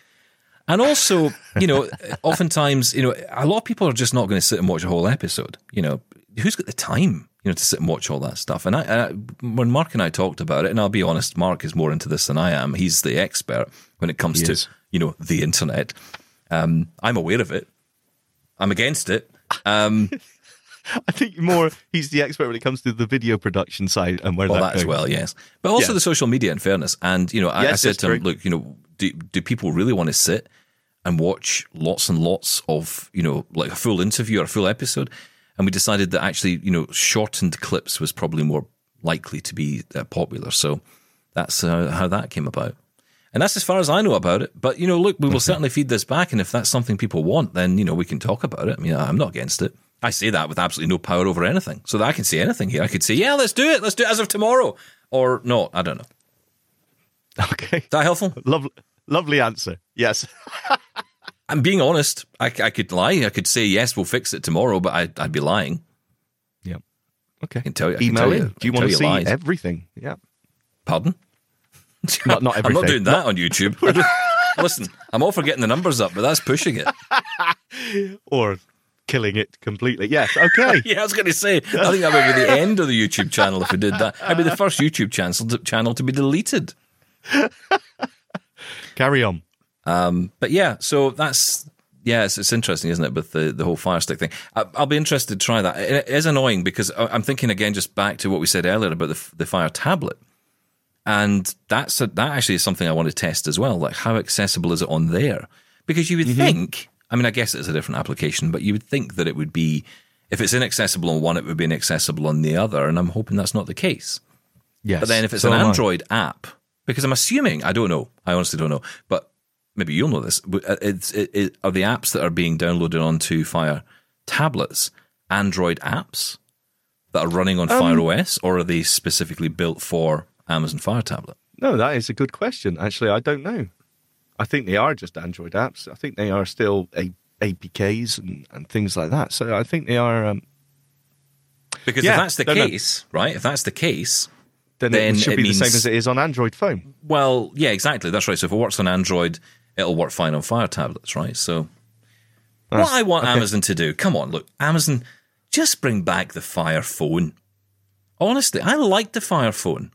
And also, you know, oftentimes, you know, a lot of people are just not going to sit and watch a whole episode. You know, who's got the time, you know, to sit and watch all that stuff? And I, I when Mark and I talked about it, and I'll be honest, Mark is more into this than I am. He's the expert when it comes He to, is. you know, the internet. Um, I'm aware of it. I'm against it. Um, [LAUGHS] I think more he's the expert when it comes to the video production side and where Well, that that as well, yes. But also Yeah. the social media, in fairness. And, you know, I, I said to him, true. look, you know, do, do people really want to sit and watch lots and lots of, you know, like a full interview or a full episode? And we decided that actually, you know, shortened clips was probably more likely to be uh, popular. So that's uh, how that came about. And that's as far as I know about it. But, you know, look, we will [LAUGHS] certainly feed this back. And if that's something people want, then, you know, we can talk about it. I mean, I'm not against it. I say that with absolutely no power over anything. So that I can say anything here. I could say, yeah, let's do it. Let's do it as of tomorrow. Or no, I don't know. [LAUGHS] Okay, Is that helpful? lovely, lovely answer. Yes, [LAUGHS] I'm being honest. I, I could lie. I could say, yes, we'll fix it tomorrow, but I, I'd be lying. yeah. Okay, can tell you- I can Email tell in. you- Do you want to see lies. everything? Yeah. Pardon? Not- not [LAUGHS] I'm not doing that on YouTube. [LAUGHS] Listen, I'm all for getting the numbers up, but that's pushing it. [LAUGHS] or killing it completely. Yes, okay. yeah, I was going to say, I think that would be the end of the YouTube channel if we did that. I'd be the first YouTube channel to, channel to be deleted. Carry on. Um, but yeah, so that's yeah, it's, it's interesting, isn't it, with the, the whole Fire Stick thing? I, will be interested to try that. It is annoying because I'm thinking again, just back to what we said earlier about the, the Fire tablet, and that's a, that actually is something I want to test as well. Like, how accessible is it on there? Because you would mm-hmm. think, I mean, I guess it's a different application, but you would think that it would be if it's inaccessible on one, it would be inaccessible on the other, and I'm hoping that's not the case. Yes. But then if it's so an Android app, because I'm assuming, I don't know, I honestly don't know, but maybe you'll know this. Uh, it's, it, it, are the apps that are being downloaded onto Fire tablets Android apps that are running on um, Fire OS, or are they specifically built for Amazon Fire tablet? No, that is a good question. Actually, I don't know. I think they are just Android apps. I think they are still a, APKs and, and things like that. So I think they are. Um, because yeah, if that's the case, know. right? If that's the case, then, then it should it be means, the same as it is on Android phone. Well, yeah, exactly. That's right. So if it works on Android, it'll work fine on Fire tablets, right? So, what I want okay. Amazon to do, come on, look, Amazon, just bring back the Fire phone. Honestly, I like the Fire phone.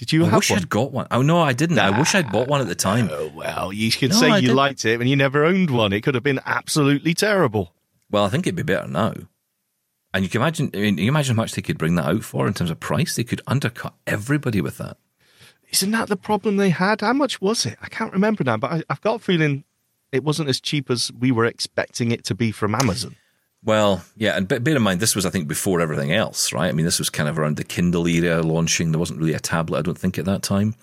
Did you I wish one? I'd got one. Oh no, I didn't. I wish I'd bought one at the time. Oh well, you could no, say I you didn't. liked it and you never owned one. It could have been absolutely terrible. Well, I think it'd be better now. And you can imagine. I mean, you imagine how much they could bring that out for in terms of price. They could undercut everybody with that. Isn't that the problem they had? How much was it? I can't remember now, but I, have got a feeling it wasn't as cheap as we were expecting it to be from Amazon. Well, yeah, and bear in mind, this was, I think, before everything else, right? I mean, this was kind of around the Kindle era launching. There wasn't really a tablet, I don't think, at that time.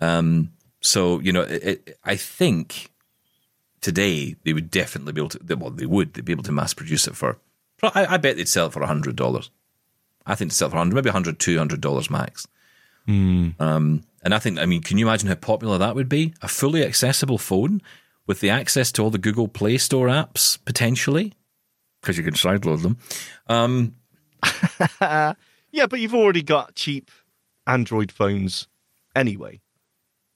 Um, so, you know, it, it, I think today they would definitely be able to, well, they would, they'd be able to mass produce it for, I, I bet they'd sell it for $100. I think they'd sell it for 100 maybe $100, $200 max. Mm. Um, and I think, I mean, can you imagine how popular that would be? A fully accessible phone with the access to all the Google Play Store apps, potentially, because you can sideload them. Um, [LAUGHS] yeah, but you've already got cheap Android phones anyway.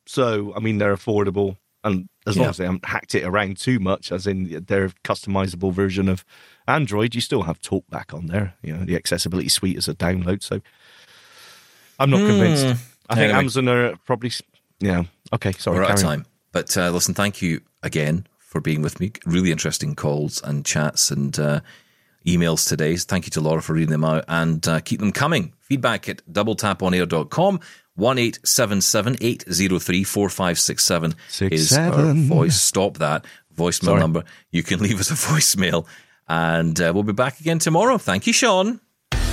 So, I mean, they're affordable. And as yeah. long as they haven't hacked it around too much, as in their customizable version of Android, you still have TalkBack on there. You know, the accessibility suite is a download. So I'm not mm. convinced. I think anyway. Amazon are probably. Yeah. Okay. Sorry. We're out of time. But uh, listen, thank you again for being with me. Really interesting calls and chats and uh, emails today. Thank you to Laura for reading them out and uh, keep them coming. Feedback at doubletaponair.com. 1 803 4567 is our voice. Stop that voicemail Sorry. number. You can [LAUGHS] leave us a voicemail and uh, we'll be back again tomorrow. Thank you, Sean.